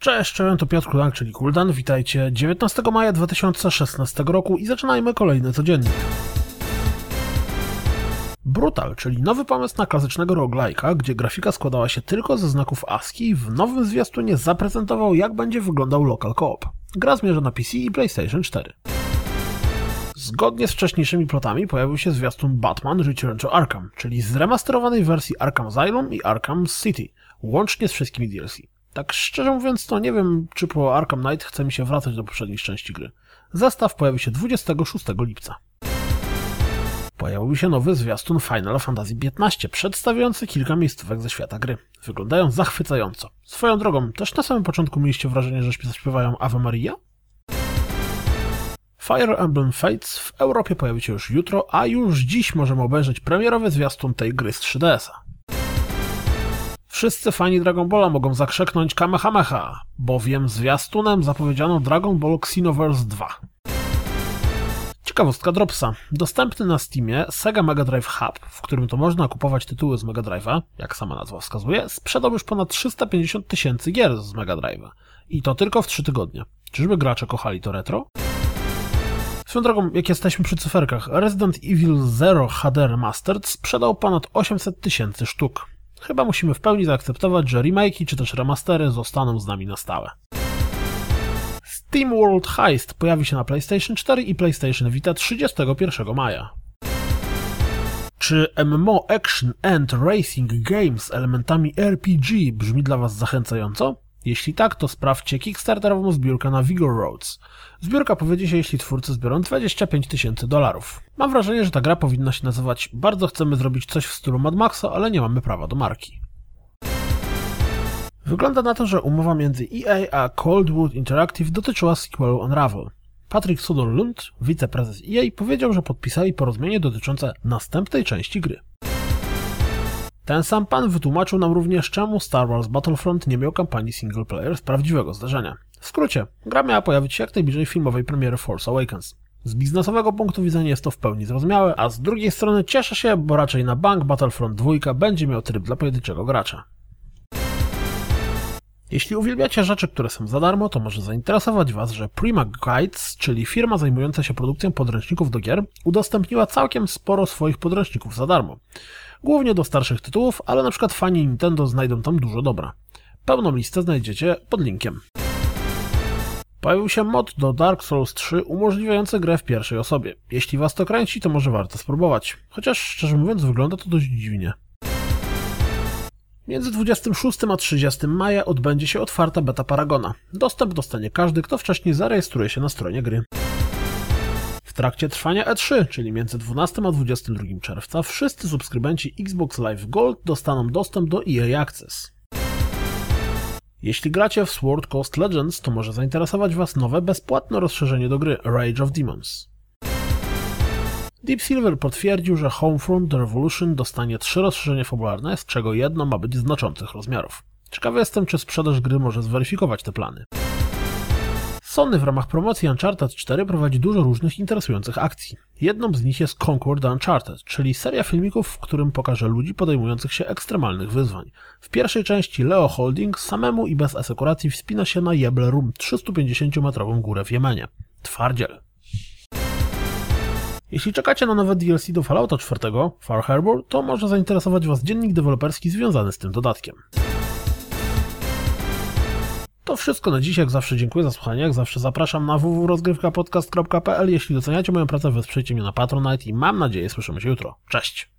Cześć, cześć, to Piotr Kudan, czyli Kuldan. Witajcie 19 maja 2016 roku i zaczynajmy kolejny codziennik. Brutal, czyli nowy pomysł na klasycznego roguelike'a, gdzie grafika składała się tylko ze znaków ASCII, w nowym zwiastunie zaprezentował jak będzie wyglądał local co-op. Gra zmierza na PC i PlayStation 4. Zgodnie z wcześniejszymi plotami pojawił się zwiastun Batman Return Arkham, czyli zremasterowanej wersji Arkham Asylum i Arkham City, łącznie z wszystkimi DLC. Tak szczerze mówiąc, to nie wiem, czy po Arkham Knight chce mi się wracać do poprzednich części gry. Zestaw pojawi się 26 lipca. Pojawił się nowy zwiastun Final Fantasy XV, przedstawiający kilka miejscówek ze świata gry. Wyglądają zachwycająco. Swoją drogą, też na samym początku mieliście wrażenie, że śpiewają Ave Maria? Fire Emblem Fates w Europie pojawi się już jutro, a już dziś możemy obejrzeć premierowy zwiastun tej gry z 3DS-a. Wszyscy fani Dragon Balla mogą zakrzeknąć Kamehameha, bowiem zwiastunem zapowiedziano Dragon Ball Xenoverse 2. Ciekawostka Dropsa. Dostępny na Steamie Sega Mega Drive Hub, w którym to można kupować tytuły z Mega Drive'a, jak sama nazwa wskazuje, sprzedał już ponad 350 tysięcy gier z Mega Drive'a. I to tylko w 3 tygodnie. Czyżby gracze kochali to retro? Swoją drogą, jak jesteśmy przy cyferkach, Resident Evil Zero HD Remastered sprzedał ponad 800 tysięcy sztuk. Chyba musimy w pełni zaakceptować, że remake'i czy też remastery zostaną z nami na stałe. Steam World Heist pojawi się na PlayStation 4 i PlayStation Vita 31 maja. Czy MMO Action and Racing Game z elementami RPG brzmi dla Was zachęcająco? Jeśli tak, to sprawdźcie Kickstarterową zbiórkę na Vigor Roads. Zbiórka powiedzie się, jeśli twórcy zbiorą 25 tysięcy dolarów. Mam wrażenie, że ta gra powinna się nazywać Bardzo chcemy zrobić coś w stylu Mad Maxa, ale nie mamy prawa do marki. Wygląda na to, że umowa między EA a Coldwood Interactive dotyczyła sequelu Unravel. Patrick Sutherland, wiceprezes EA, powiedział, że podpisali porozumienie dotyczące następnej części gry. Ten sam pan wytłumaczył nam również, czemu Star Wars Battlefront nie miał kampanii single player z prawdziwego zdarzenia. W skrócie, gra miała pojawić się jak najbliżej filmowej premiery Force Awakens. Z biznesowego punktu widzenia jest to w pełni zrozumiałe, a z drugiej strony cieszę się, bo raczej na bank Battlefront 2 będzie miał tryb dla pojedynczego gracza. Jeśli uwielbiacie rzeczy, które są za darmo, to może zainteresować Was, że Prima Guides, czyli firma zajmująca się produkcją podręczników do gier, udostępniła całkiem sporo swoich podręczników za darmo. Głównie do starszych tytułów, ale na przykład fani Nintendo znajdą tam dużo dobra. Pełną listę znajdziecie pod linkiem. Pojawił się mod do Dark Souls 3 umożliwiający grę w pierwszej osobie. Jeśli was to kręci, to może warto spróbować. Chociaż szczerze mówiąc wygląda to dość dziwnie. Między 26 a 30 maja odbędzie się otwarta beta Paragona. Dostęp dostanie każdy, kto wcześniej zarejestruje się na stronie gry. Trakcie trwania E3, czyli między 12 a 22 czerwca, wszyscy subskrybenci Xbox Live Gold dostaną dostęp do EA Access. Jeśli gracie w Sword Coast Legends, to może zainteresować Was nowe bezpłatne rozszerzenie do gry Rage of Demons. Deep Silver potwierdził, że Homefront Revolution dostanie trzy rozszerzenia fabularne, z czego jedno ma być znaczących rozmiarów. Ciekawy jestem, czy sprzedaż gry może zweryfikować te plany. Sony w ramach promocji Uncharted 4 prowadzi dużo różnych interesujących akcji. Jedną z nich jest Concord Uncharted, czyli seria filmików, w którym pokaże ludzi podejmujących się ekstremalnych wyzwań. W pierwszej części Leo Holding samemu i bez asekuracji wspina się na Jebel Room 350-metrową górę w Jemenie. Twardziel. Jeśli czekacie na nowe DLC do Fallouta 4, Far Harbor, to może zainteresować Was dziennik deweloperski związany z tym dodatkiem. To wszystko na dziś, jak zawsze dziękuję za słuchanie, jak zawsze zapraszam na www.rozgrywkapodcast.pl Jeśli doceniacie moją pracę, wesprzyjcie mnie na Patronite i mam nadzieję słyszymy się jutro. Cześć!